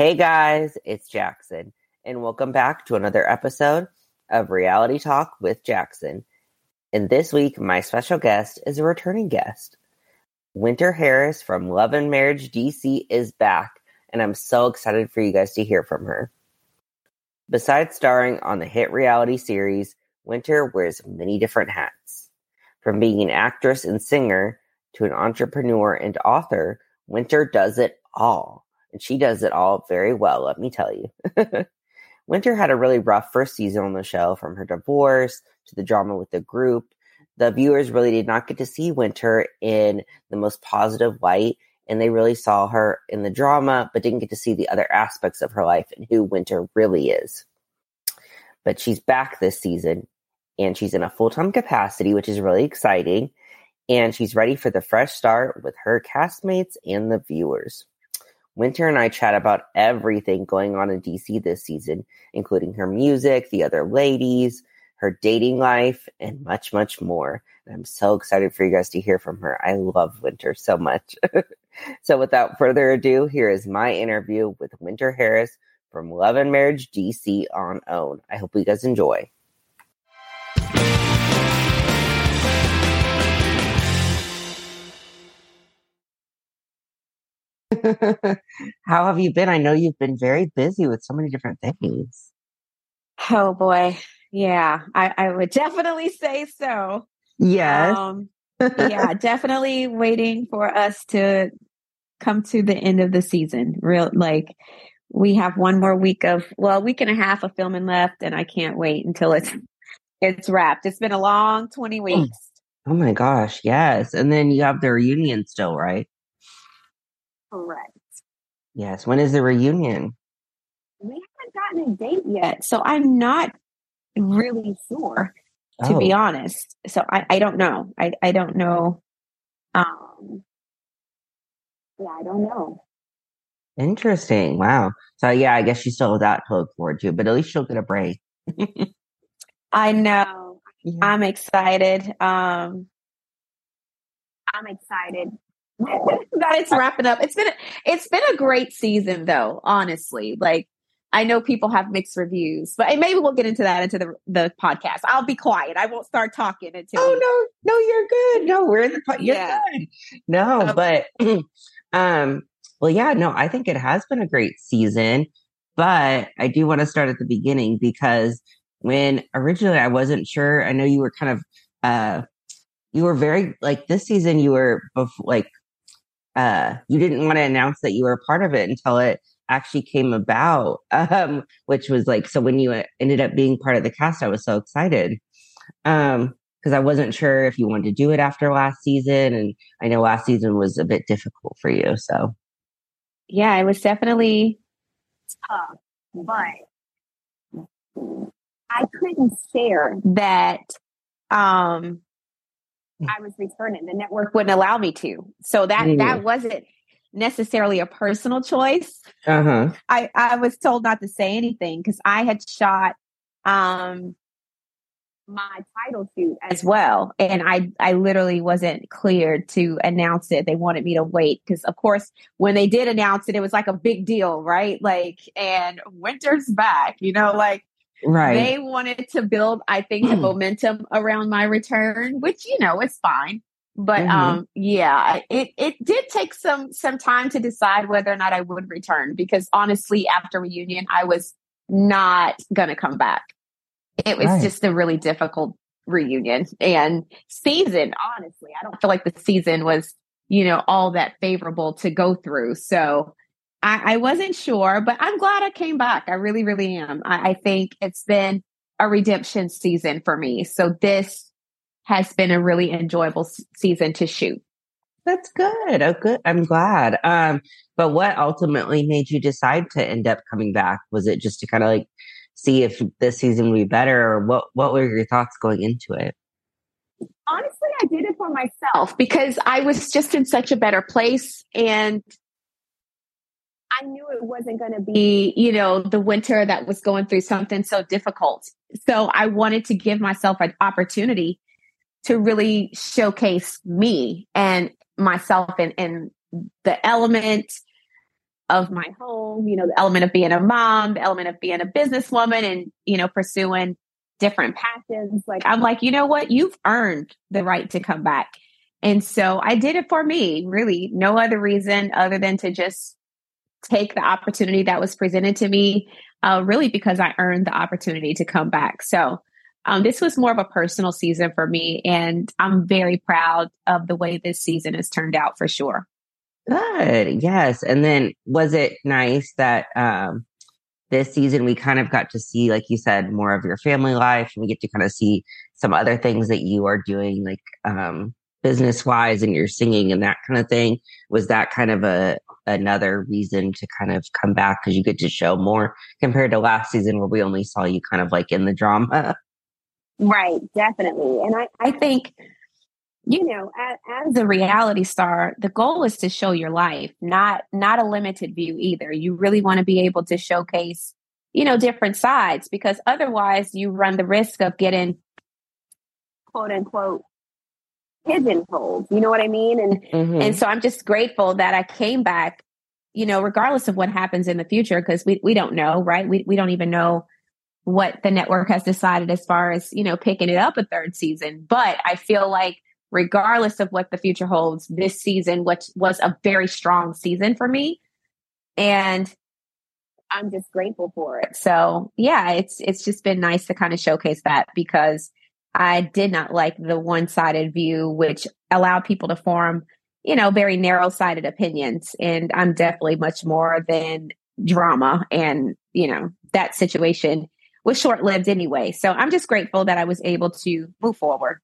Hey guys, it's Jackson, and welcome back to another episode of Reality Talk with Jackson. And this week, my special guest is a returning guest. Winter Harris from Love and Marriage DC is back, and I'm so excited for you guys to hear from her. Besides starring on the hit reality series, Winter wears many different hats. From being an actress and singer to an entrepreneur and author, Winter does it all. And she does it all very well, let me tell you. Winter had a really rough first season on the show from her divorce to the drama with the group. The viewers really did not get to see Winter in the most positive light, and they really saw her in the drama, but didn't get to see the other aspects of her life and who Winter really is. But she's back this season, and she's in a full time capacity, which is really exciting. And she's ready for the fresh start with her castmates and the viewers. Winter and I chat about everything going on in DC this season, including her music, the other ladies, her dating life, and much, much more. And I'm so excited for you guys to hear from her. I love Winter so much. so without further ado, here is my interview with Winter Harris from Love and Marriage DC on OWN. I hope you guys enjoy. How have you been? I know you've been very busy with so many different things. Oh boy. Yeah, I, I would definitely say so. Yes. Um, yeah, definitely waiting for us to come to the end of the season. Real like we have one more week of well, a week and a half of filming left, and I can't wait until it's it's wrapped. It's been a long 20 weeks. Oh my gosh, yes. And then you have the reunion still, right? Correct. Yes. When is the reunion? We haven't gotten a date yet, so I'm not really sure, to be Oh, honest. So I, I don't know. I, I don't know. Um, yeah, I don't know. interesting. Wow. So yeah, I guess you still have that to look forward to, but at least you'll get a break. I know. Yeah. I'm excited. Um, I'm excited that it's wrapping up. It's been a, it's been a great season, though. Honestly, like I know people have mixed reviews, but maybe we'll get into that into the the podcast. I'll be quiet. I won't start talking until. Oh no, no, you're good. No, we're in the po- you're Yeah. good. No, Okay. but um, well, yeah, no, I think it has been a great season, but I do want to start at the beginning because when originally I wasn't sure, I know you were kind of uh, you were very like this season. You were before like uh, you didn't want to announce that you were a part of it until it actually came about, um, which was like so when you uh, ended up being part of the cast, I was so excited. Um, because I wasn't sure if you wanted to do it after last season, and I know last season was a bit difficult for you. So yeah, it was definitely tough, but I couldn't share that um I was returning. The network wouldn't allow me to. So that Mm. that wasn't necessarily a personal choice. uh huh, I I was told not to say anything because I had shot um my title shoot as well and I I literally wasn't cleared to announce it. They wanted me to wait because of course when they did announce it it was like a big deal, right? Like and winter's back, you know, like right, they wanted to build I think the momentum around my return, which you know, is fine. But Mhm. um yeah, it it did take some some time to decide whether or not I would return because honestly after reunion I was not to come back. It was Right. just a really difficult reunion and season honestly. I don't feel like the season was, you know, all that favorable to go through. So I, I wasn't sure, but I'm glad I came back. I really, really am. I, I think it's been a redemption season for me. So this has been a really enjoyable s- season to shoot. that's good. Oh, good. I'm glad. Um, but what ultimately made you decide to end up coming back? Was it just to kind of like see if this season would be better, or what? What were your thoughts going into it? Honestly, I did it for myself because I was just in such a better place and I knew it wasn't going to be, you know, the winter that was going through something so difficult. So I wanted to give myself an opportunity to really showcase me and myself and, and the element of my home, you know, the element of being a mom, the element of being a businesswoman and, you know, pursuing different passions. Like, I'm like, you know what? You've earned the right to come back. And so I did it for me, really, no other reason other than to just take the opportunity that was presented to me, uh, really because I earned the opportunity to come back. So um, this was more of a personal season for me, and I'm very proud of the way this season has turned out for sure. Good. Yes. And then was it nice that um, this season we kind of got to see, like you said, more of your family life and we get to kind of see some other things that you are doing, like um, business wise and you're singing and that kind of thing. Was that kind of a another reason to kind of come back because you get to show more compared to last season where we only saw you kind of like in the drama? Right, definitely. And I, I think, you know, as, as a reality star, the goal is to show your life, not not a limited view either. You really want to be able to showcase, you know, different sides because otherwise you run the risk of getting quote unquote pigeonholed. You know what I mean? And mm-hmm. and so I'm just grateful that I came back, you know, regardless of what happens in the future, because we we don't know, right? We we don't even know what the network has decided as far as, you know, picking it up a third season. But I feel like regardless of what the future holds, this season, which was a very strong season for me. And I'm just grateful for it. So yeah, it's it's just been nice to kind of showcase that because I did not like the one sided view, which allowed people to form, you know, very narrow sided opinions. And I'm definitely much more than drama. And, you know, that situation was short lived anyway. So I'm just grateful that I was able to move forward.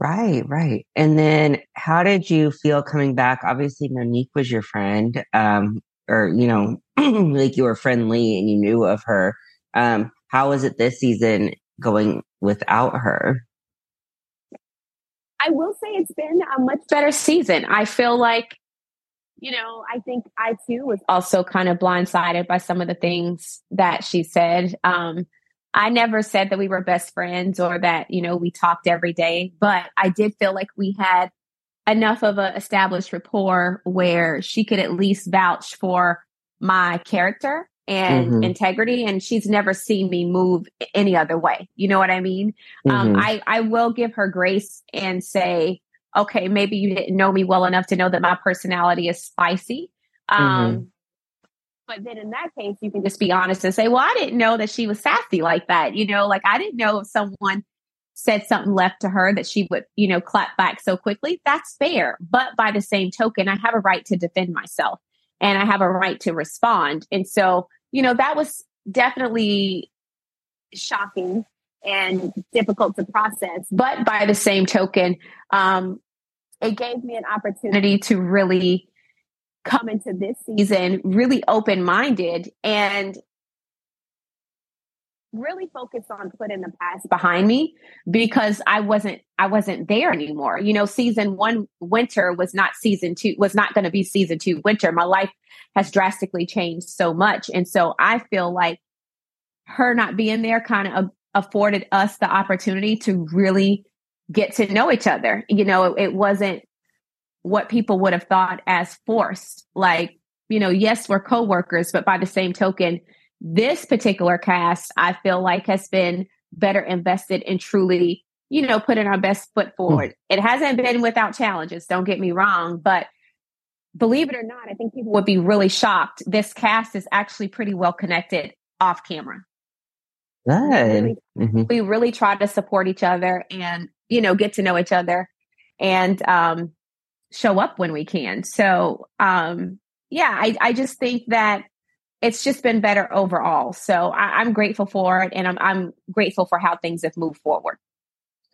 Right, right. And then how did you feel coming back? Obviously, Monique was your friend, um, or, you know, like you were friendly and you knew of her. Um, how was it this season going without her? I will say it's been a much better season. I feel like, you know, I think I too was also kind of blindsided by some of the things that she said. Um, I never said that we were best friends or that, you know, we talked every day, but I did feel like we had enough of an established rapport where she could at least vouch for my character and mm-hmm. integrity and she's never seen me move any other way you know what i mean um, mm-hmm. um, i i will give her grace and say okay maybe you didn't know me well enough to know that my personality is spicy um, mm-hmm. But then in that case you can just be honest and say well i didn't know that she was sassy like that you know like i didn't know if someone said something left to her that she would you know clap back so quickly that's fair but by the same token i have a right to defend myself and I have a right to respond. And so, you know, that was definitely shocking and difficult to process. But by the same token, um, it gave me an opportunity to really come into this season really open minded and really focused on putting the past behind me because I wasn't I wasn't there anymore. You know, season 1 winter was not season 2 was not going to be season 2 winter. My life has drastically changed so much and so I feel like her not being there kind of afforded us the opportunity to really get to know each other. You know, it, it wasn't what people would have thought as forced. Like, you know, yes, we're coworkers, but by the same token, this particular cast, I feel like has been better invested in truly, you know, putting our best foot hmm. forward. Mm. It hasn't been without challenges, don't get me wrong, but believe it or not, I think people would be really shocked. This cast is actually pretty well connected off camera. Good. We really, mm-hmm. we really try to support each other and, you know, get to know each other and um, show up when we can. So, um, yeah, I, I just think that it's just been better overall. So I, am grateful for it, and I'm I'm grateful for how things have moved forward.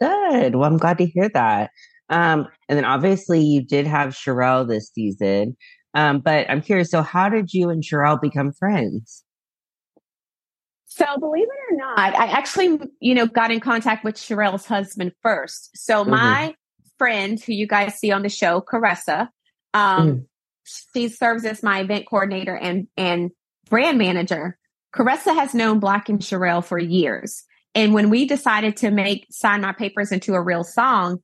Good. Well, I'm glad to hear that. Um, and then obviously you did have Sherelle this season. Um, but I'm curious. So how did you and Sherelle become friends? So believe it or not, I actually, you know, got in contact with Sherelle's husband first. So mm-hmm. my friend who you guys see on the show, Caressa, um, mm she serves as my event coordinator and and brand manager. Caressa has known Black and Cherrelle for years. And when we decided to make Sign My Papers into a real song,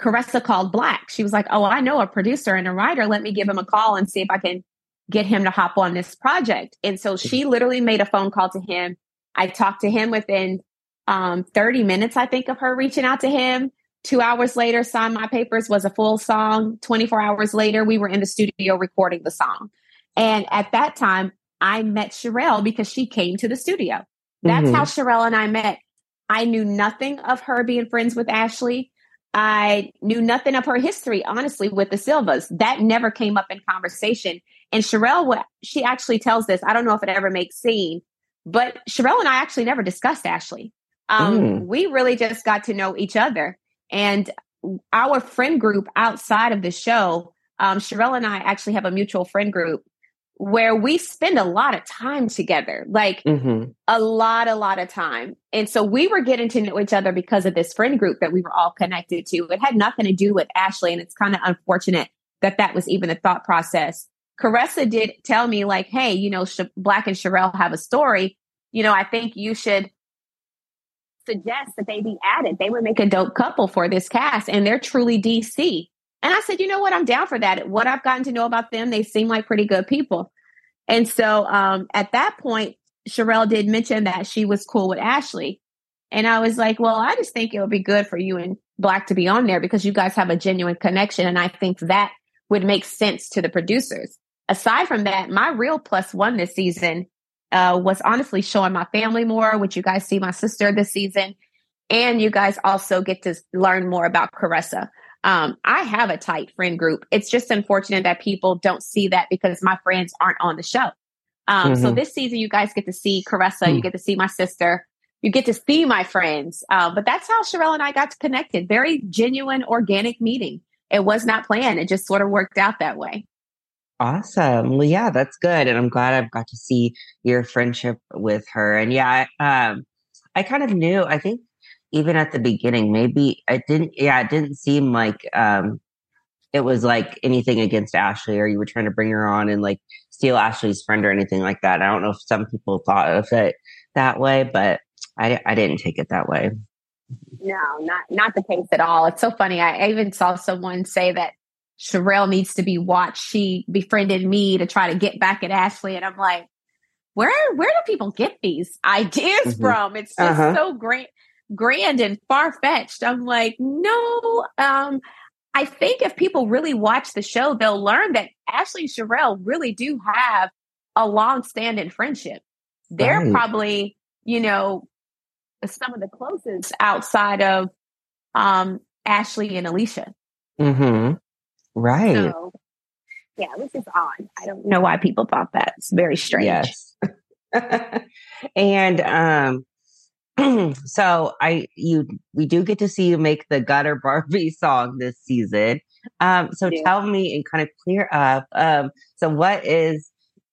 Caressa called Black. She was like, Oh, I know a producer and a writer. Let me give him a call and see if I can get him to hop on this project. And so she literally made a phone call to him. I talked to him within um, 30 minutes, I think, of her reaching out to him. Two hours later, Sign My Papers was a full song. 24 hours later, we were in the studio recording the song. And at that time, I met Cherrelle because she came to the studio. That's mm-hmm. how Cherrelle and I met. I knew nothing of her being friends with Ashley. I knew nothing of her history, honestly, with the Silvas. That never came up in conversation. And Cherrelle, she actually tells this. I don't know if it ever makes scene, but Cherrelle and I actually never discussed Ashley. Um, mm. We really just got to know each other. And our friend group outside of the show, um, Cherrelle and I actually have a mutual friend group where we spend a lot of time together, like mm-hmm. a lot, a lot of time. And so we were getting to know each other because of this friend group that we were all connected to. It had nothing to do with Ashley. And it's kind of unfortunate that that was even a thought process. Caressa did tell me, like, hey, you know, Sh- Black and Cherrelle have a story. You know, I think you should suggest that they be added. They would make a dope couple for this cast, and they're truly DC. And I said, you know what? I'm down for that. What I've gotten to know about them, they seem like pretty good people. And so um, at that point, Cherrelle did mention that she was cool with Ashley. And I was like, well, I just think it would be good for you and Black to be on there because you guys have a genuine connection. And I think that would make sense to the producers. Aside from that, my real plus one this season uh, was honestly showing my family more, which you guys see my sister this season. And you guys also get to learn more about Caressa. Um, I have a tight friend group. It's just unfortunate that people don't see that because my friends aren't on the show. Um, mm-hmm. So this season, you guys get to see Caressa, mm-hmm. you get to see my sister, you get to see my friends. Um, but that's how Cherrelle and I got connected. Very genuine, organic meeting. It was not planned. It just sort of worked out that way. Awesome. Well, yeah, that's good. And I'm glad I've got to see your friendship with her. And yeah, I, um, I kind of knew, I think even at the beginning, maybe it didn't, yeah, it didn't seem like, um, it was like anything against Ashley or you were trying to bring her on and like steal Ashley's friend or anything like that. I don't know if some people thought of it that way, but I, I didn't take it that way. No, not, not the case at all. It's so funny. I even saw someone say that Cherrelle needs to be watched. She befriended me to try to get back at Ashley. And I'm like, where where do people get these ideas mm-hmm. from? It's just uh-huh. so grand grand and far fetched. I'm like, no. Um, I think if people really watch the show, they'll learn that Ashley and Cherrelle really do have a long standing friendship. They're right. probably, you know, some of the closest outside of um, Ashley and Alicia. Mm-hmm. Right. So, yeah, it is odd. I don't know why people thought that. It's very strange. Yes. and um so I you we do get to see you make the gutter Barbie song this season. Um, so yeah. tell me and kind of clear up. Um, so what is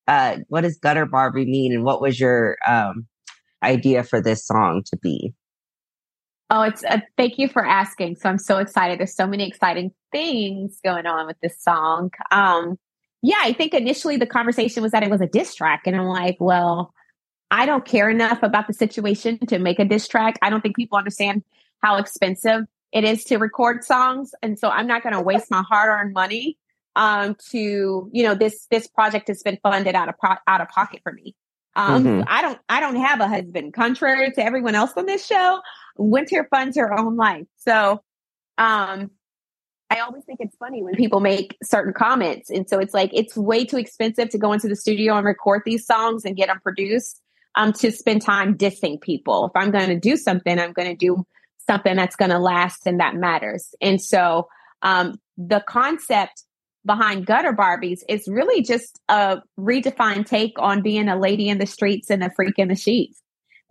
uh what does gutter Barbie mean, and what was your um idea for this song to be? Oh, it's uh, thank you for asking. So I'm so excited. There's so many exciting things going on with this song. Um, yeah, I think initially the conversation was that it was a diss track, and I'm like, well, I don't care enough about the situation to make a diss track. I don't think people understand how expensive it is to record songs. And so I'm not going to waste my hard earned money um, to, you know, this, this project has been funded out of, po- out of pocket for me. Um, mm-hmm. I don't, I don't have a husband contrary to everyone else on this show. Winter funds her own life. So, um, I always think it's funny when people make certain comments. And so it's like, it's way too expensive to go into the studio and record these songs and get them produced um, to spend time dissing people. If I'm going to do something, I'm going to do something that's going to last and that matters. And so um, the concept behind gutter Barbies is really just a redefined take on being a lady in the streets and a freak in the sheets.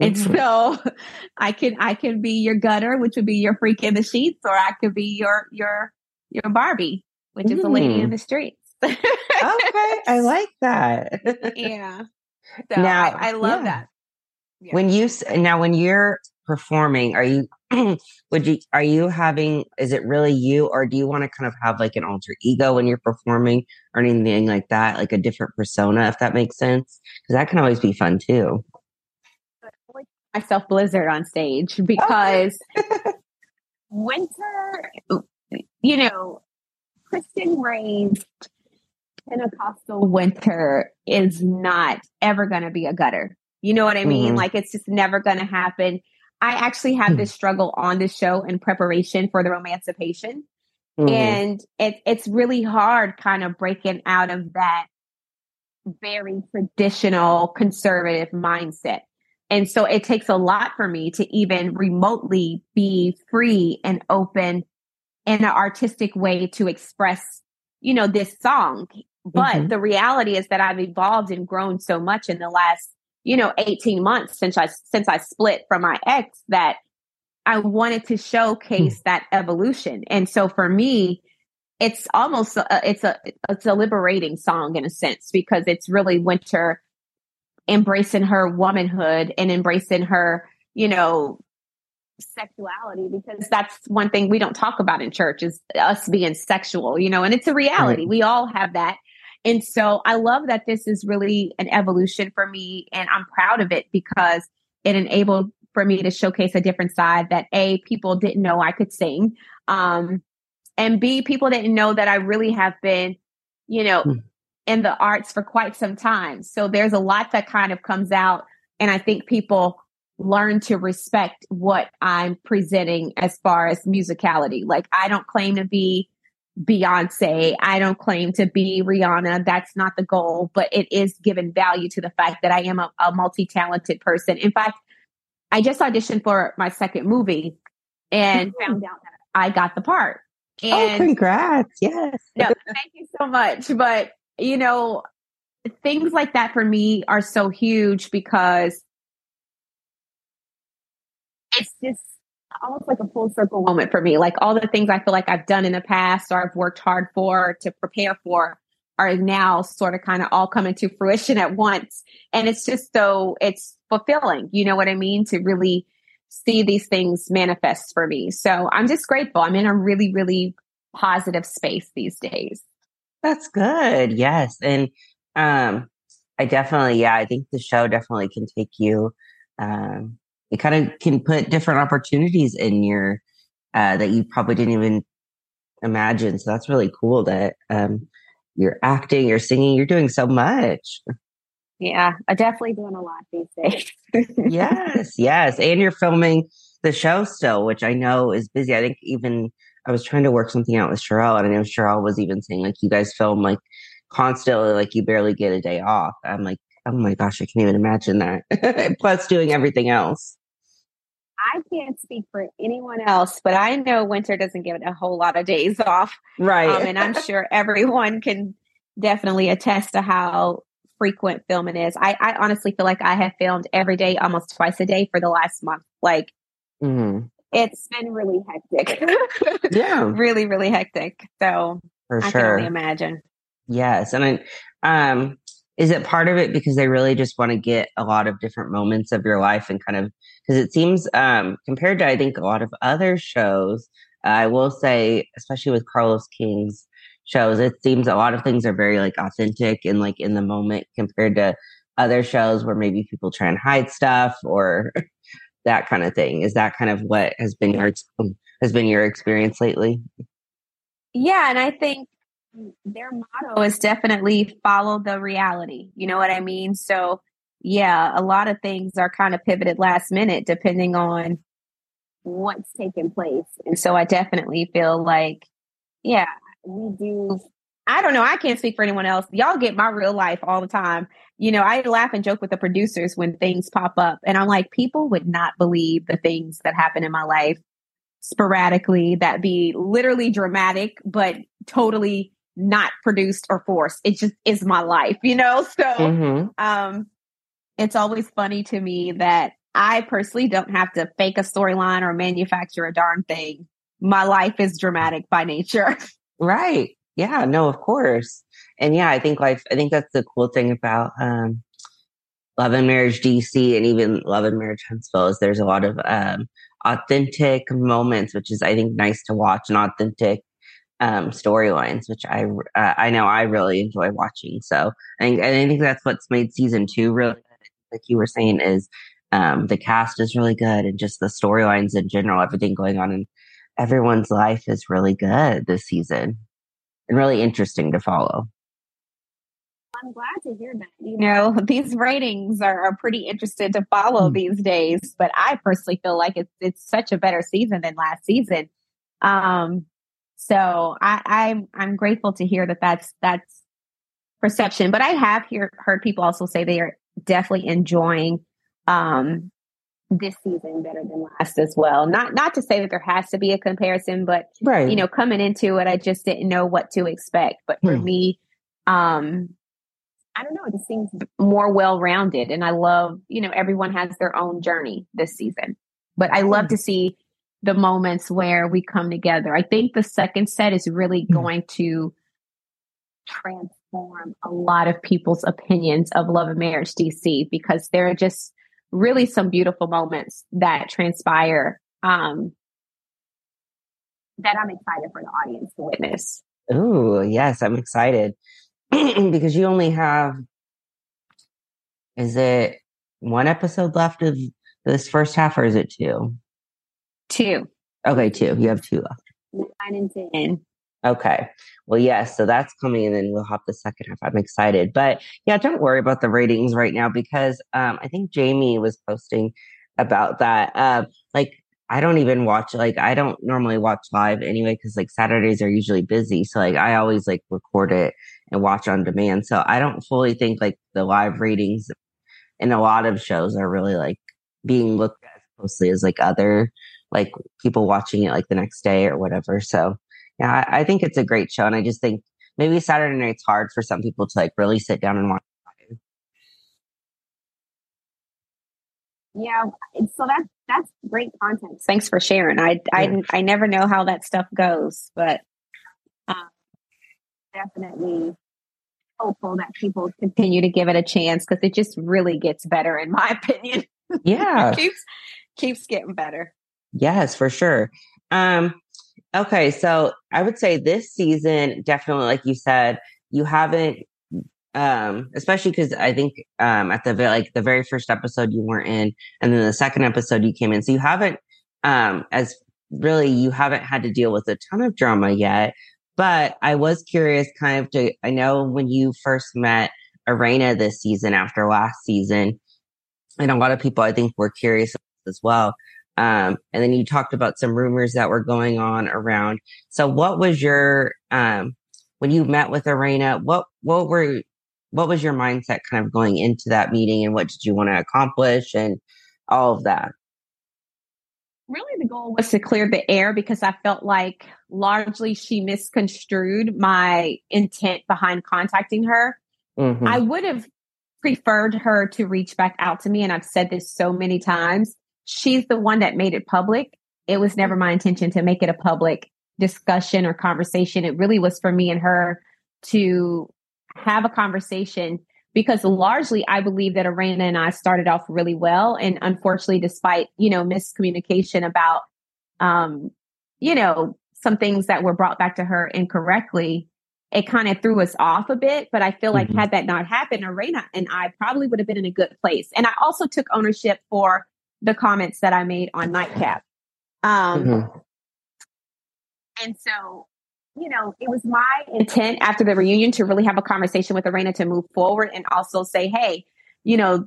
And so I can I can be your gutter, which would be your freak in the sheets, or I could be your your your Barbie, which is a lady in mm. the streets. okay, I like that. yeah. So now, I, I love yeah. that. Yeah. When you now when you're performing, are you would you are you having is it really you or do you want to kind of have like an alter ego when you're performing or anything like that, like a different persona, if that makes sense? Because that can always be fun too. Myself Blizzard on stage because winter, you know, Christian raised Pentecostal winter is not ever going to be a gutter. You know what I mean? Mm-hmm. Like it's just never going to happen. I actually have this struggle on the show in preparation for the romancipation. Mm-hmm. And it, it's really hard kind of breaking out of that very traditional conservative mindset. And so it takes a lot for me to even remotely be free and open in an artistic way to express, you know, this song. But mm-hmm. the reality is that I've evolved and grown so much in the last you know 18 months since i since i split from my ex that i wanted to showcase hmm. that evolution and so for me it's almost a, it's a it's a liberating song in a sense because it's really winter embracing her womanhood and embracing her you know sexuality because that's one thing we don't talk about in church is us being sexual you know and it's a reality right. we all have that and so I love that this is really an evolution for me. And I'm proud of it because it enabled for me to showcase a different side that A, people didn't know I could sing. Um, and B, people didn't know that I really have been, you know, mm. In the arts for quite some time. So there's a lot that kind of comes out. And I think people learn to respect what I'm presenting as far as musicality. Like I don't claim to be Beyonce. I don't claim to be Rihanna. That's not the goal, but it is given value to the fact that I am a, a multi talented person. In fact, I just auditioned for my second movie and found out that I got the part. Oh, and oh, congrats. Yes. no, thank you so much. But, you know, things like that for me are so huge because it's just almost like a full circle moment for me. Like all the things I feel like I've done in the past or I've worked hard for to prepare for are now sort of kind of all coming to fruition at once. And it's just so it's fulfilling. You know what I mean? To really see these things manifest for me. So I'm just grateful. I'm in a really, really positive space these days. That's good. Yes. And um I definitely, yeah, I think the show definitely can take you um it kind of can put different opportunities in your uh, that you probably didn't even imagine. So that's really cool that um, you're acting, you're singing, you're doing so much. Yeah, I'm definitely doing a lot these days. yes, yes. And you're filming the show still, which I know is busy. I think even I was trying to work something out with Sherelle, and I know Sherelle was even saying like you guys film like constantly, like you barely get a day off. I'm like, oh my gosh, I can't even imagine that. Plus doing everything else. I can't speak for anyone else, but I know winter doesn't give it a whole lot of days off. Right. Um, and I'm sure everyone can definitely attest to how frequent filming is. I, I, honestly feel like I have filmed every day, almost twice a day for the last month. Like, mm-hmm. It's been really hectic. yeah. really, really hectic. So for I sure. can only imagine. Yes. And I, um, is it part of it because they really just want to get a lot of different moments of your life and kind of because it seems um, compared to I think a lot of other shows, I will say, especially with Carlos King's shows, it seems a lot of things are very like authentic and like in the moment compared to other shows where maybe people try and hide stuff or that kind of thing. Is that kind of what has been your um, has been your experience lately? Yeah, and I think their motto is definitely follow the reality. You know what I mean? So yeah, a lot of things are kind of pivoted last minute depending on what's taking place. And so I definitely feel like, yeah, we do. I don't know. I can't speak for anyone else. Y'all get my real life all the time. You know, I laugh and joke with the producers when things pop up. And I'm like, people would not believe the things that happen in my life sporadically that be literally dramatic, but totally not produced or forced. It just is my life, you know? So, mm-hmm. um, it's always funny to me that I personally don't have to fake a storyline or manufacture a darn thing. My life is dramatic by nature. Right. Yeah, no, of course. And yeah, I think life I think that's the cool thing about um Love and Marriage DC and even Love and Marriage Huntsville is there's a lot of um, authentic moments, which is I think nice to watch and authentic um, storylines, which I uh, I know I really enjoy watching. So I think I think that's what's made season two really like you were saying is um, the cast is really good and just the storylines in general, everything going on in everyone's life is really good this season and really interesting to follow. I'm glad to hear that. You know, these ratings are, are pretty interested to follow mm. these days, but I personally feel like it's it's such a better season than last season. Um, so I, I'm I'm grateful to hear that that's that's perception. But I have hear, heard people also say they are definitely enjoying um, this season better than last as well. Not not to say that there has to be a comparison, but right. you know, coming into it, I just didn't know what to expect. But for hmm. me, um, I don't know, it just seems more well rounded, and I love you know everyone has their own journey this season. But I love hmm. to see the moments where we come together. I think the second set is really hmm. going to transform a lot of people's opinions of Love and Marriage DC because there are just really some beautiful moments that transpire um, that I'm excited for the audience to witness. Oh, yes, I'm excited because you only have, is it one episode left of this first half or is it two? Two. Okay, two. You have two left. Nine and 10. Okay. Well, yes. So that's coming, and then we'll have the second half. I'm excited, but yeah, don't worry about the ratings right now because um, I think Jamie was posting about that. Uh, like, I don't even watch. Like, I don't normally watch live anyway because like Saturdays are usually busy. So like, I always like record it and watch on demand. So I don't fully think like the live ratings in a lot of shows are really like being looked at closely as like other like people watching it like the next day or whatever. So yeah, I, I, think it's a great show, and I just think maybe Saturday night's hard for some people to like really sit down and watch. Yeah, so that's that's great content. Thanks for sharing. I yeah. I I never know how that stuff goes, but um, definitely hopeful that people continue to give it a chance because it just really gets better, in my opinion. Yeah, keeps keeps getting better. Yes, for sure. Um, Okay, so I would say this season definitely, like you said, you haven't, um, especially because I think um, at the like the very first episode you weren't in, and then the second episode you came in, so you haven't, um, as really you haven't had to deal with a ton of drama yet. But I was curious, kind of to I know when you first met Erana this season after last season, and a lot of people I think were curious as well. Um, and then you talked about some rumors that were going on around. So what was your, um, when you met with Erana, what, what were, what was your mindset kind of going into that meeting and what did you want to accomplish and all of that? Really, the goal was to clear the air because I felt like largely she misconstrued my intent behind contacting her. Mm-hmm. I would have preferred her to reach back out to me. And I've said this so many times she's the one that made it public. It was never my intention to make it a public discussion or conversation. It really was for me and her to have a conversation because largely I believe that Erana and I started off really well. And unfortunately, despite, you know, miscommunication about, um, you know, some things that were brought back to her incorrectly, it kind of threw us off a bit. But I feel like mm-hmm. had that not happened, Erana and I probably would have been in a good place. And I also took ownership for the comments that I made on Nightcap. Um, mm-hmm. And so, you know, it was my intent after the reunion to really have a conversation with Erana to move forward and also say, hey, you know,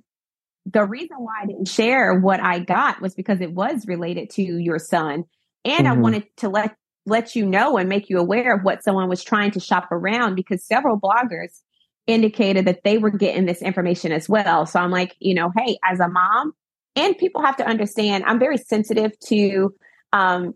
the reason why I didn't share what I got was because it was related to your son. And mm-hmm. I wanted to let let you know and make you aware of what someone was trying to shop around because several bloggers indicated that they were getting this information as well. So I'm like, you know, hey, as a mom, and people have to understand i'm very sensitive to um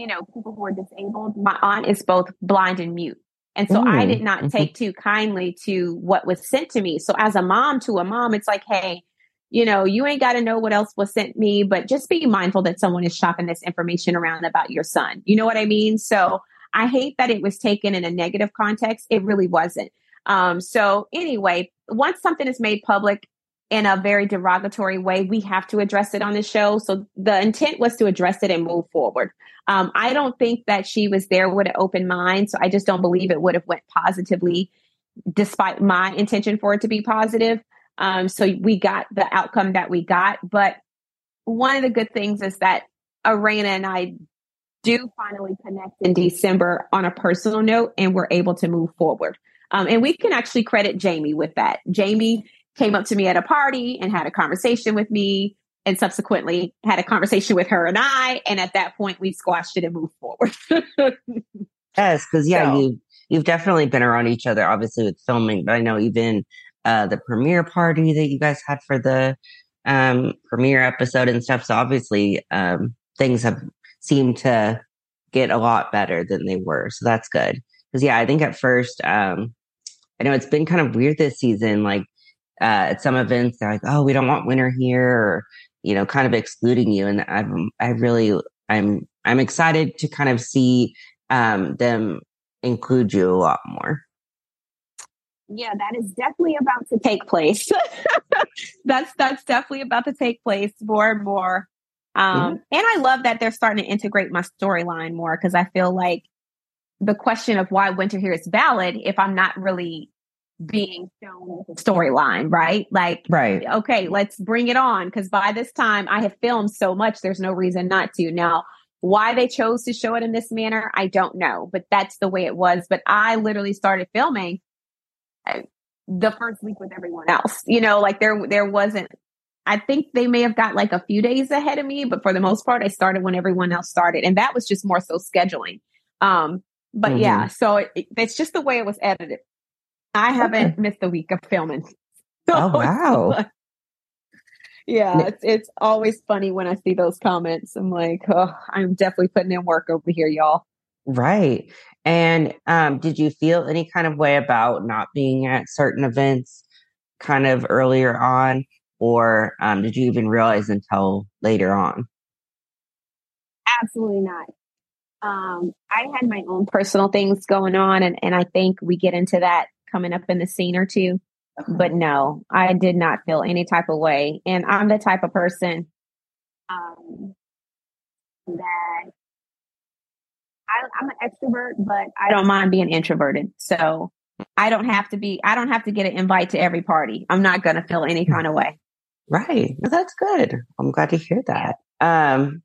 you know people who are disabled. My aunt is both blind and mute. And so mm. i did not mm-hmm. take too kindly to what was sent to me. So as a mom to a mom it's like hey you know you ain't got to know what else was sent me but just be mindful that someone is shopping this information around about your son. You know what i mean? So i hate that it was taken in a negative context. It really wasn't. Um, so anyway, once something is made public in a very derogatory way, we have to address it on the show. So the intent was to address it and move forward. Um, I don't think that she was there with an open mind, so I just don't believe it would have went positively, despite my intention for it to be positive. Um, so we got the outcome that we got. But one of the good things is that Erana and I do finally connect in December on a personal note, and we're able to move forward. Um, and we can actually credit Jamie with that. Jamie came up to me at a party and had a conversation with me, and subsequently had a conversation with her and I. And at that point, we squashed it and moved forward. yes, because yeah, so, you you've definitely been around each other, obviously with filming, but I know even uh, the premiere party that you guys had for the um, premiere episode and stuff. So obviously, um, things have seemed to get a lot better than they were. So that's good. Because yeah, I think at first, um, I know it's been kind of weird this season. Like uh, at some events, they're like, "Oh, we don't want winter here," or you know, kind of excluding you. And I'm, I really, I'm, I'm excited to kind of see um, them include you a lot more. Yeah, that is definitely about to take place. that's that's definitely about to take place more and more. Um, mm-hmm. And I love that they're starting to integrate my storyline more because I feel like the question of why winter here is valid if I'm not really being shown storyline, right? Like, right. Okay, let's bring it on. Because by this time, I have filmed so much, there's no reason not to. Now, why they chose to show it in this manner, I don't know, but that's the way it was. But I literally started filming uh, the first week with everyone else. You know, like there there wasn't. I think they may have got like a few days ahead of me, but for the most part, I started when everyone else started, and that was just more so scheduling. Um, but mm-hmm. yeah, so it, it's just the way it was edited. I haven't missed a week of filming. So oh wow! yeah, it's it's always funny when I see those comments. I'm like, oh, I'm definitely putting in work over here, y'all. Right. And um, did you feel any kind of way about not being at certain events, kind of earlier on, or um, did you even realize until later on? Absolutely not um, I had my own personal things going on, and, and I think we get into that coming up in the scene or two. Okay. But no, I did not feel any type of way. And I'm the type of person um, that I, I'm an extrovert, but I don't mind being introverted. So I don't have to be, I don't have to get an invite to every party. I'm not going to feel any kind of way. Right. Well, that's good. I'm glad to hear that. Um,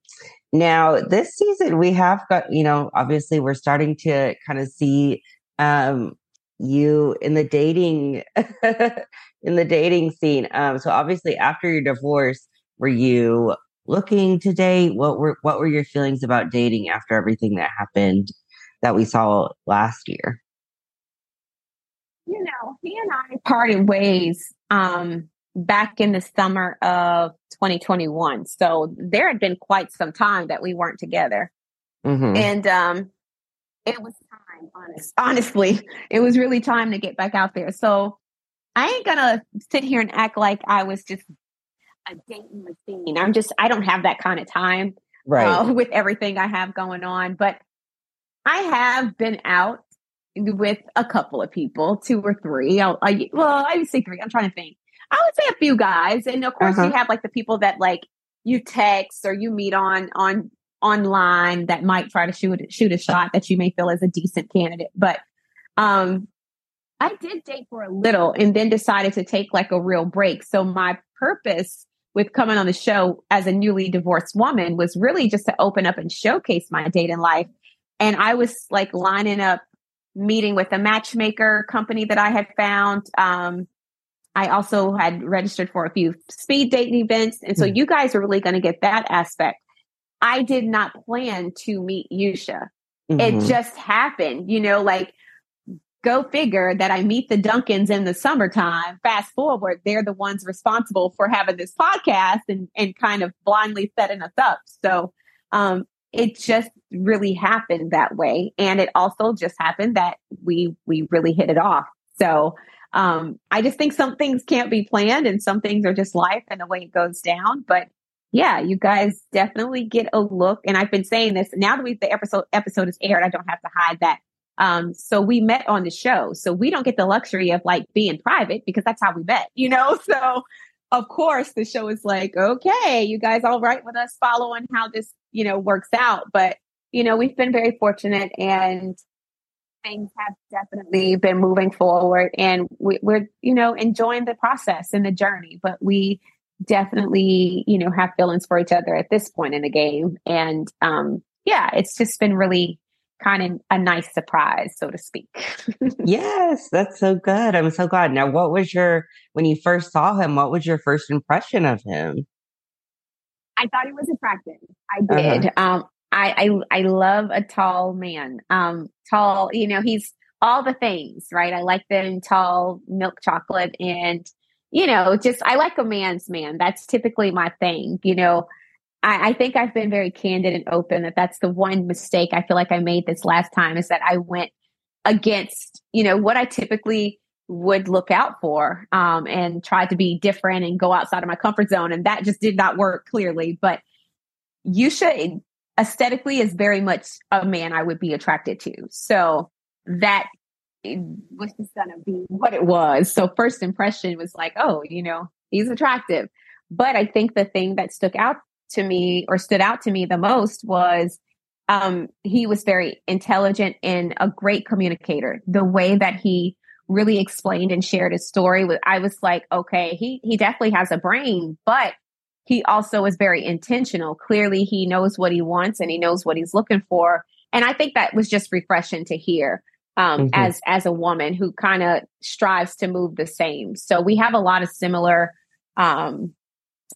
now, this season, we have got, you know, obviously we're starting to kind of see um, you in the dating in the dating scene. Um, so obviously after your divorce, were you looking to date? What were what were your feelings about dating after everything that happened that we saw last year? You know, he and I parted ways um back in the summer of 2021. So there had been quite some time that we weren't together. Mm-hmm. And um, it was time, honest, honestly, it was really time to get back out there. So I ain't gonna sit here and act like I was just a dating machine. I'm just, I don't have that kind of time right. Uh, with everything I have going on. But I have been out with a couple of people, two or three. I'll, I, well, I would say three. I'm trying to think. I would say a few guys, and of course uh-huh. you have like the people that like you text or you meet on on online that might try to shoot shoot a shot that you may feel as a decent candidate. But um, I did date for a little and then decided to take like a real break. So my purpose with coming on the show as a newly divorced woman was really just to open up and showcase my dating life. And I was like lining up meeting with a matchmaker company that I had found. Um, I also had registered for a few speed dating events. And so mm-hmm. you guys are really going to get that aspect. I did not plan to meet Yusha. Mm-hmm. It just happened, you know, like go figure that I meet the Duncans in the summertime. Fast forward, they're the ones responsible for having this podcast and, and kind of blindly setting us up. So, um, it just really happened that way. And it also just happened that we, we really hit it off. So, um, I just think some things can't be planned and some things are just life and the way it goes down. But yeah, you guys definitely get a look. And I've been saying this now that we the episode episode is aired, I don't have to hide that Um, so we met on the show. So we don't get the luxury of like being private because that's how we met, you know? So of course the show is like, okay, you guys all right with us following how this, you know, works out. But, you know, we've been very fortunate and things have definitely been moving forward and we, we're, you know, enjoying the process and the journey, but we definitely, you know, have feelings for each other at this point in the game. And, um, yeah, it's just been really kind of a nice surprise, so to speak. yes, that's so good. I'm so glad. Now, what was your, when you first saw him, what was your first impression of him? I thought he was attractive. I did. Uh-huh. Um, I, I, I love a tall man. Um, tall, you know, he's all the things, right? I like them tall, milk chocolate, and you know, just I like a man's man. That's typically my thing. You know, I, I think I've been very candid and open that that's the one mistake I feel like I made this last time is that I went against, you know, what I typically would look out for um, and try to be different and go outside of my comfort zone. And that just did not work clearly. But Yusha, aesthetically, is very much a man I would be attracted to. So that was just to be what it was. So, first impression was like, oh, you know, he's attractive. But I think the thing that stuck out to me or stood out to me the most was um, he was very intelligent and a great communicator. The way that he really explained and shared his story, I was like, okay, he he definitely has a brain, but he also is very intentional. Clearly, he knows what he wants and he knows what he's looking for. And I think that was just refreshing to hear um, mm-hmm. as as a woman who kind of strives to move the same. So we have a lot of similar um,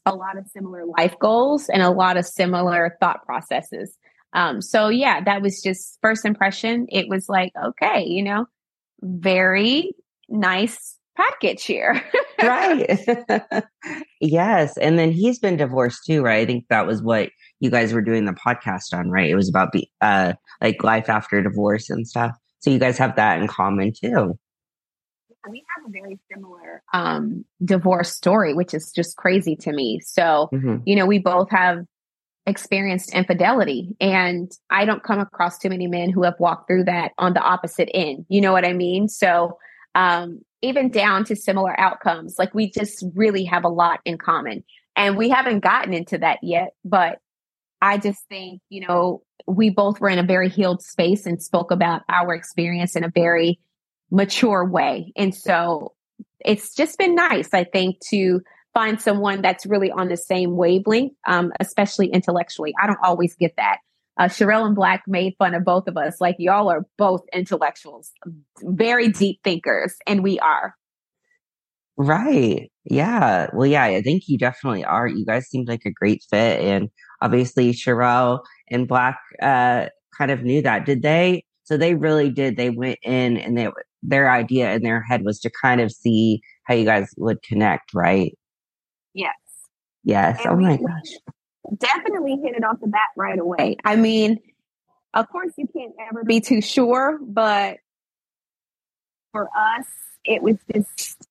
a lot of similar life goals and a lot of similar thought processes. Um, so yeah, that was just first impression. It was like, okay, you know, very nice package here. right. yes. And then he's been divorced too, right? I think that was what you guys were doing the podcast on, right? It was about be, uh, like life after divorce and stuff. So you guys have that in common too we have a very similar um, divorce story, which is just crazy to me. So, mm-hmm. you know, we both have experienced infidelity, and I don't come across too many men who have walked through that on the opposite end. You know what I mean? So, um, even down to similar outcomes, like we just really have a lot in common. And we haven't gotten into that yet, but I just think, you know, we both were in a very healed space and spoke about our experience in a very mature way. And so it's just been nice, I think, to find someone that's really on the same wavelength, um, especially intellectually. I don't always get that. Uh, Sherelle and Black made fun of both of us. Like, y'all are both intellectuals, very deep thinkers, and we are. Right. Yeah. Well, yeah, I think you definitely are. You guys seemed like a great fit. And obviously, Sherelle and Black uh, kind of knew that. Did they? So they really did. They went in and they their idea in their head was to kind of see how you guys would connect, right? Yes. Yes. And oh my gosh. Definitely hit it off the bat right away. I mean, of course, you can't ever be too sure, but for us, it was just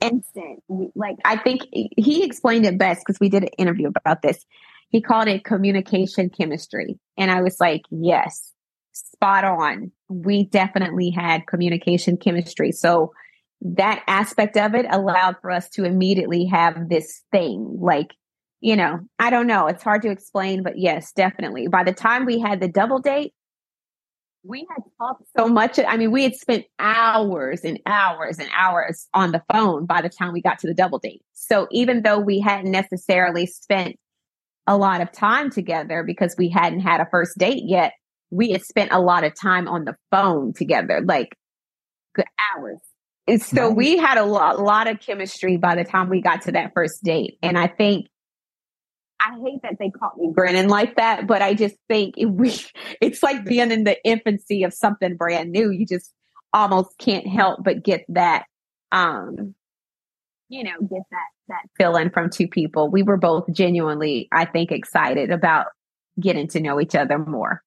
instant. Like, I think he explained it best because we did an interview about this. He called it communication chemistry. And I was like, yes, spot on. We definitely had communication chemistry. So that aspect of it allowed for us to immediately have this thing. Like, you know, I don't know. It's hard to explain, but yes, definitely. By the time we had the double date, we had talked so much. I mean, we had spent hours and hours and hours on the phone by the time we got to the double date. So even though we hadn't necessarily spent a lot of time together because we hadn't had a first date yet, we had spent a lot of time on the phone together, like good hours. And so nice. we had a lot, a lot of chemistry by the time we got to that first date. And I think I hate that they caught me grinning like that, but I just think it, we, it's like being in the infancy of something brand new. You just almost can't help but get that, um, you know, get that, that feeling from two people. We were both genuinely, I think, excited about getting to know each other more.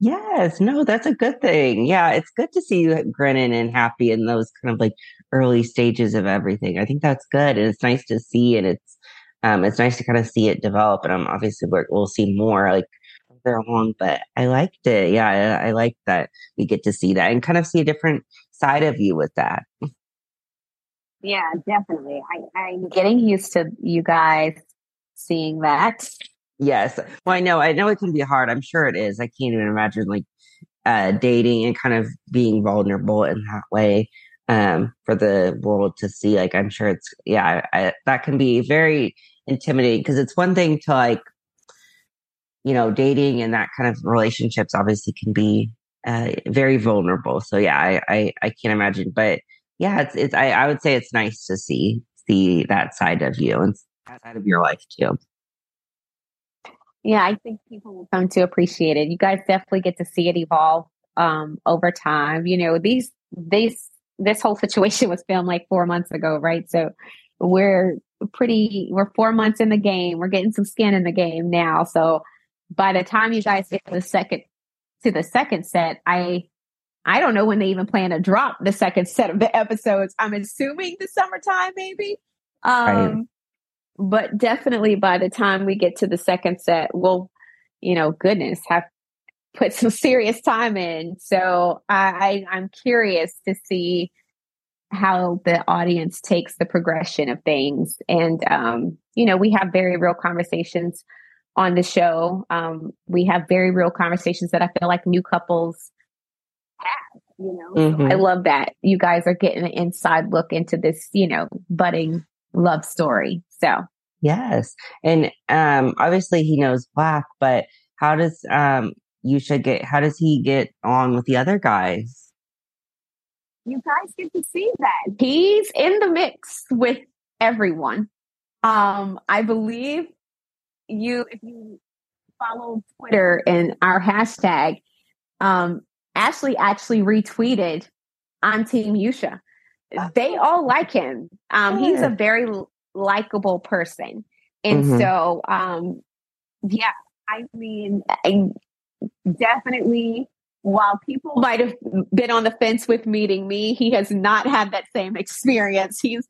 Yes, no, that's a good thing. Yeah, it's good to see you grinning and happy in those kind of like early stages of everything. I think that's good, and it's nice to see, and it's um, it's nice to kind of see it develop. And I'm obviously we'll see more like further along, but I liked it. Yeah, I, I like that we get to see that and kind of see a different side of you with that. Yeah, definitely. I, I'm getting used to you guys seeing that. Yes. Well, I know. I know it can be hard. I'm sure it is. I can't even imagine like uh, dating and kind of being vulnerable in that way um, for the world to see. Like, I'm sure it's, yeah, I, that can be very intimidating because it's one thing to like, you know, dating and that kind of relationships obviously can be uh, very vulnerable. So yeah, I, I, I can't imagine, but yeah, it's, it's, I, I would say it's nice to see, see that side of you and that side of your life too. Yeah, I think people will come to appreciate it. You guys definitely get to see it evolve um, over time. You know, these, these, this whole situation was filmed like four months ago, right? So we're pretty, we're four months in the game. We're getting some skin in the game now. So by the time you guys get to the second, to the second set, I, I don't know when they even plan to drop the second set of the episodes. I'm assuming the summertime, maybe. Um. But definitely by the time we get to the second set, we'll, you know, goodness, have put some serious time in. So I, I I'm curious to see how the audience takes the progression of things. And um, you know, we have very real conversations on the show. Um, we have very real conversations that I feel like new couples have, you know. Mm-hmm. So I love that. You guys are getting an inside look into this, you know, budding love story. So Yes. And um obviously he knows black, but how does um you should get how does he get on with the other guys? You guys get to see that. He's in the mix with everyone. Um I believe you if you follow Twitter and our hashtag, um, Ashley actually retweeted on Team Yusha. They all like him. Um, he's a very likable person. And mm-hmm. so, um, yeah, I mean, I definitely while people might have been on the fence with meeting me, he has not had that same experience. He's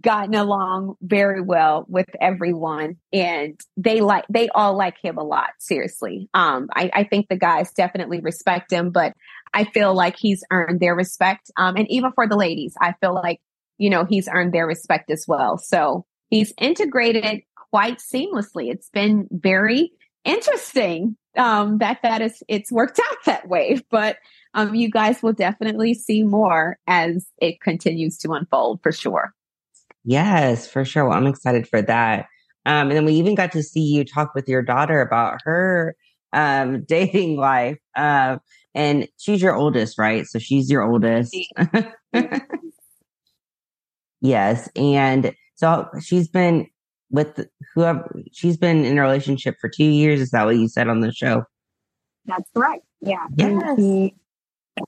gotten along very well with everyone and they like they all like him a lot, seriously. Um I, I think the guys definitely respect him, but I feel like he's earned their respect. Um and even for the ladies, I feel like, you know, he's earned their respect as well. So he's integrated quite seamlessly. It's been very interesting um, that that is it's worked out that way. But um, you guys will definitely see more as it continues to unfold for sure. Yes, for sure. Well, I'm excited for that. Um, and then we even got to see you talk with your daughter about her um, dating life. Uh, and she's your oldest, right? So she's your oldest. yes. And so she's been with whoever she's been in a relationship for two years. Is that what you said on the show? That's right. Yeah. Yes. he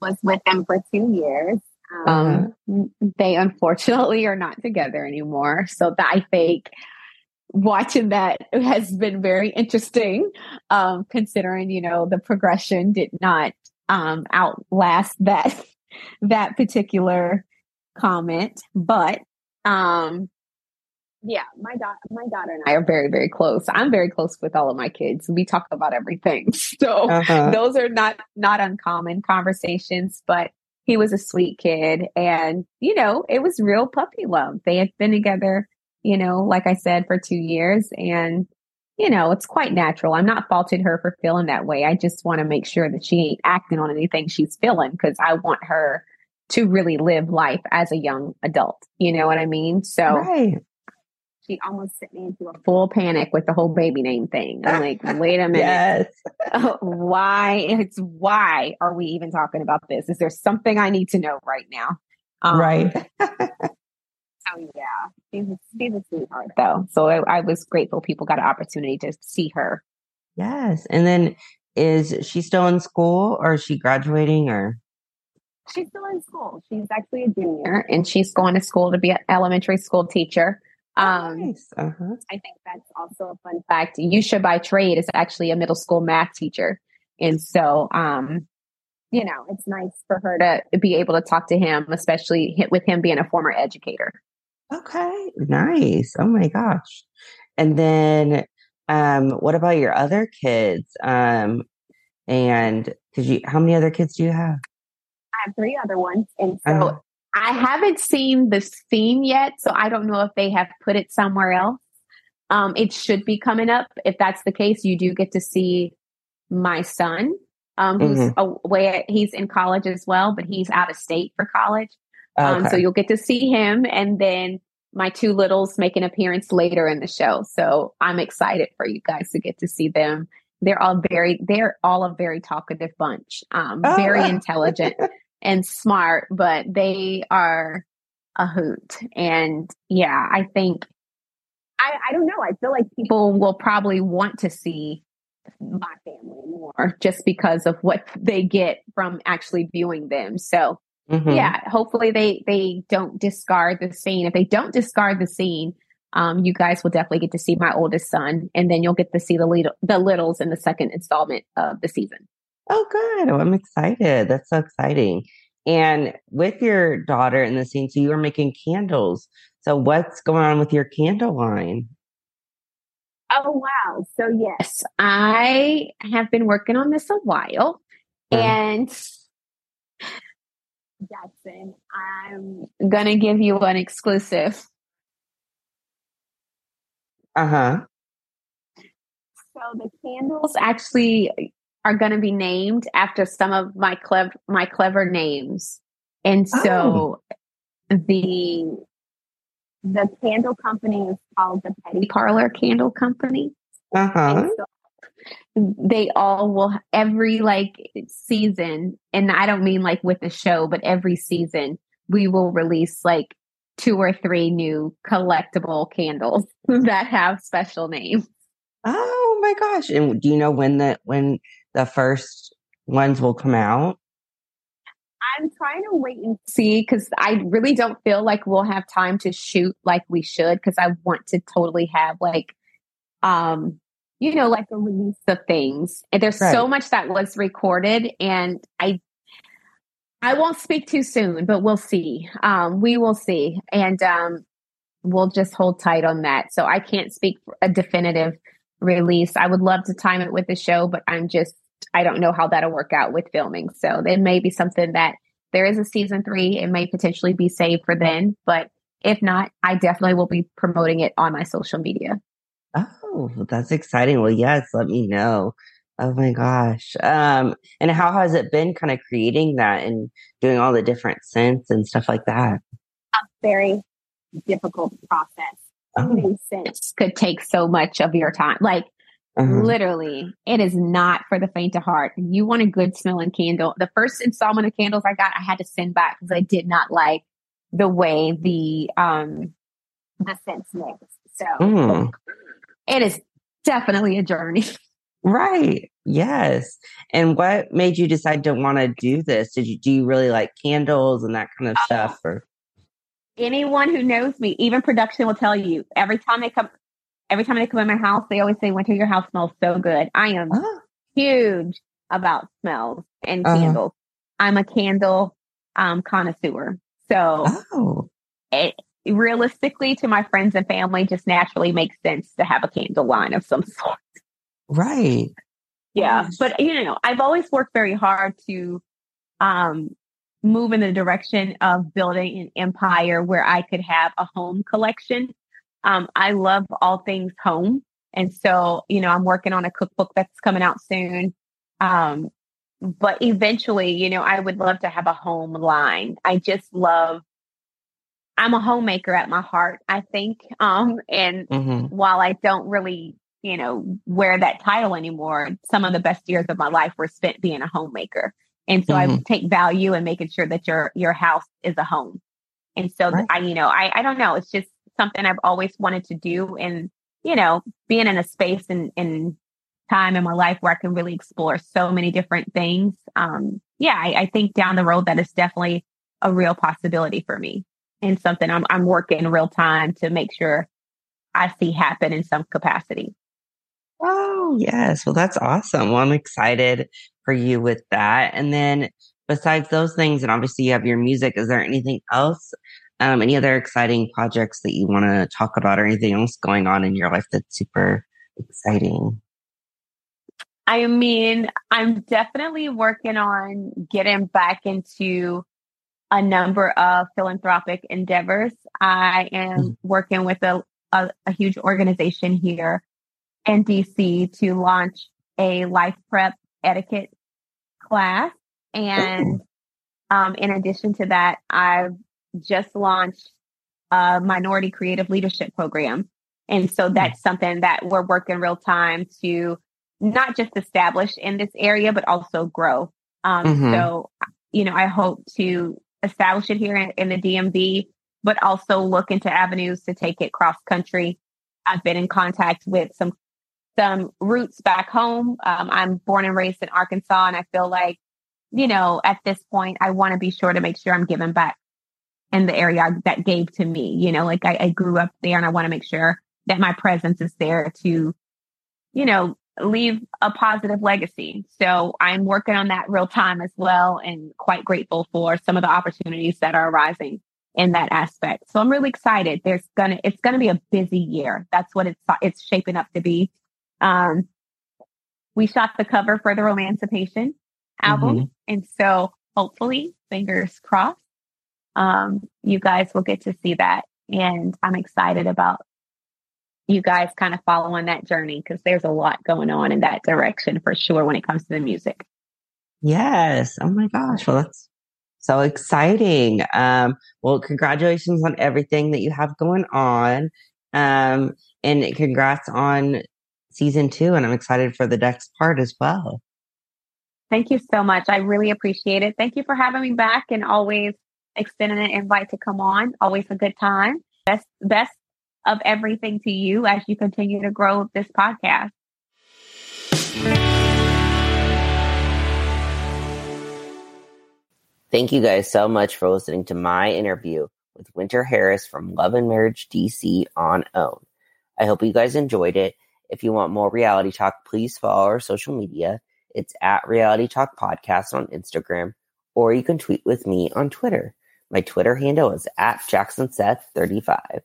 was with them for two years. Um, um, they unfortunately are not together anymore. So that, I think watching that has been very interesting, um, considering, you know, the progression did not um, outlast that that particular comment. But um, yeah, my daughter, my daughter and I are very, very close. I'm very close with all of my kids. We talk about everything. So uh-huh. those are not, not uncommon conversations, but he was a sweet kid. And, you know, it was real puppy love. They had been together, you know, like I said, for two years. And, you know, it's quite natural. I'm not faulting her for feeling that way. I just want to make sure that she ain't acting on anything she's feeling because I want her to really live life as a young adult. You know what I mean? So, right she almost sent me into a full panic with the whole baby name thing. I'm like, wait a minute. yes. why? It's why are we even talking about this? Is there something I need to know right now? Um, right. so yeah, she's a, she's a sweetheart though. So I, I was grateful people got an opportunity to see her. Yes. And then is she still in school or is she graduating or? She's still in school. She's actually a junior and she's going to school to be an elementary school teacher. Oh, um, nice. uh-huh. I think that's also a fun fact. Yusha by trade is actually a middle school math teacher. And so, um, you know, it's nice for her to be able to talk to him, especially with him being a former educator. Okay, nice. Oh my gosh. And then Um, what about your other kids? Um, and because you, how many other kids do you have? I have three other ones, and so. I haven't seen the scene yet, so I don't know if they have put it somewhere else. Um, it should be coming up. If that's the case, you do get to see my son, um, who's mm-hmm. away. He's in college as well, but he's out of state for college. Um, okay. So you'll get to see him, and then my two littles make an appearance later in the show. So I'm excited for you guys to get to see them. They're all very, they're all a very talkative bunch, um, oh. very intelligent and smart, but they are a hoot. And yeah, I think I, I don't know. I feel like people will probably want to see my family more just because of what they get from actually viewing them. So mm-hmm. yeah, hopefully they they don't discard the scene. If they don't discard the scene, um, you guys will definitely get to see my oldest son, and then you'll get to see the lead, the littles in the second installment of the season. Oh, good! Oh, I'm excited. That's so exciting. And with your daughter in the scene, so you were making candles. So what's going on with your candle line? Oh, wow. So, yes, I have been working on this a while. Uh-huh. And Jackson, I'm going to give you an exclusive. Uh huh. So, the candles actually are going to be named after some of my clever my clever names. And so oh. the the candle company is called the Petty Parlor Candle Company. Uh-huh. So they all will every like season, and I don't mean like with the show, but every season we will release like two or three new collectible candles that have special names. Oh my gosh. And do you know when the when the first ones will come out? I'm trying to wait and see because I really don't feel like we'll have time to shoot like we should because I want to totally have like um you know like a release of things. And there's right. so much that was recorded and I I won't speak too soon, but we'll see. Um we will see. And um we'll just hold tight on that. So I can't speak a definitive release. I would love to time it with the show, but I'm just I don't know how that'll work out with filming. So it may be something that there is a season three. It may potentially be saved for then, but if not, I definitely will be promoting it on my social media. Oh, that's exciting. Well, yes, let me know. Oh my gosh. Um, and how has it been kind of creating that and doing all the different scents and stuff like that? A very difficult process. Oh. Scents could take so much of your time. Like uh-huh. Literally, it is not for the faint of heart. You want a good smelling candle. The first installment of candles I got, I had to send back because I did not like the way the um the scents mixed. So mm. it is definitely a journey. Right. Yes. And what made you decide to want to do this? Did you do you really like candles and that kind of stuff or anyone who knows me, even production will tell you every time they come every time they come in my house, they always say, Winter, your house smells so good. I am oh. huge about smells and uh-huh. candles. I'm a candle um, connoisseur. So oh. it realistically to my friends and family just naturally makes sense to have a candle line of some sort. Right. Yeah. But you know, I've always worked very hard to um move in the direction of building an empire where I could have a home collection um, I love all things home. And so, you know, I'm working on a cookbook that's coming out soon. Um, but eventually, you know, I would love to have a home line. I just love, I'm a homemaker at my heart, I think. Um, and mm-hmm. while I don't really, you know, wear that title anymore, some of the best years of my life were spent being a homemaker. And so mm-hmm. I take value in making sure that your your house is a home. And so right. I, you know, I, I don't know. It's just something I've always wanted to do. And, you know, being in a space and, and time in my life where I can really explore so many different things. Um, yeah, I, I think down the road that is definitely a real possibility for me and something I'm, I'm working real time to make sure I see happen in some capacity. Oh, yes. Well, that's awesome. Well, I'm excited for you with that. And then besides those things, and obviously you have your music, is there anything else um, any other exciting projects that you want to talk about or anything else going on in your life that's super exciting? I mean, I'm definitely working on getting back into a number of philanthropic endeavors. I am mm-hmm. working with a, a, a, huge organization here in DC to launch a life prep etiquette class. And um, in addition to that, I've just launched a minority creative leadership program. And so hmm. that's something that we're working real time to not just establish in this area, but also grow. Um, mm-hmm. So, you know, I hope to establish it here in, in the DMV, but also look into avenues to take it cross country. I've been in contact with some some roots back home. Um, I'm born and raised in Arkansas, and I feel like, you know, at this point, I want to be sure to make sure I'm giving back in the area that gave to me. You know, like I, I grew up there, and I want to make sure that my presence is there to, you know, leave a positive legacy. So I'm working on that real time as well and quite grateful for some of the opportunities that are arising in that aspect. So I'm really excited. There's gonna it's gonna be a busy year. That's what it's it's shaping up to be. Um we shot the cover for the Romancipation album. Mm-hmm. And so hopefully, fingers crossed, um, you guys will get to see that. And I'm excited about you guys kind of following that journey because there's a lot going on in that direction for sure when it comes to the music. Yes. Oh my gosh. Well, that's so exciting. Um, well, congratulations on everything that you have going on. Um, and congrats on season two. And I'm excited for the next part as well. Thank you so much. I really appreciate it. Thank you for having me back and always extending an invite to come on. Always a good time. Best best of everything to you as you continue to grow this podcast. Thank you guys so much for listening to my interview with Winter Harris from Love and Marriage DC on OWN. I hope you guys enjoyed it. If you want more reality talk, please follow our social media. It's at Reality Talk Podcast on Instagram, or you can tweet with me on Twitter. My Twitter handle is at JacksonSeth35.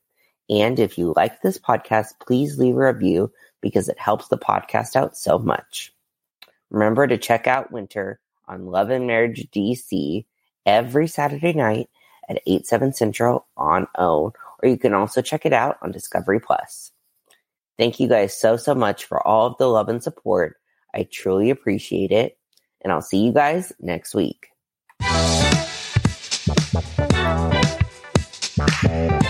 And if you like this podcast, please leave a review because it helps the podcast out so much. Remember to check out Winter on Love and Marriage DC every Saturday night at 8, 7 Central on OWN, or you can also check it out on Discovery Plus. Thank you guys so, so much for all of the love and support. I truly appreciate it. And I'll see you guys next week. Thank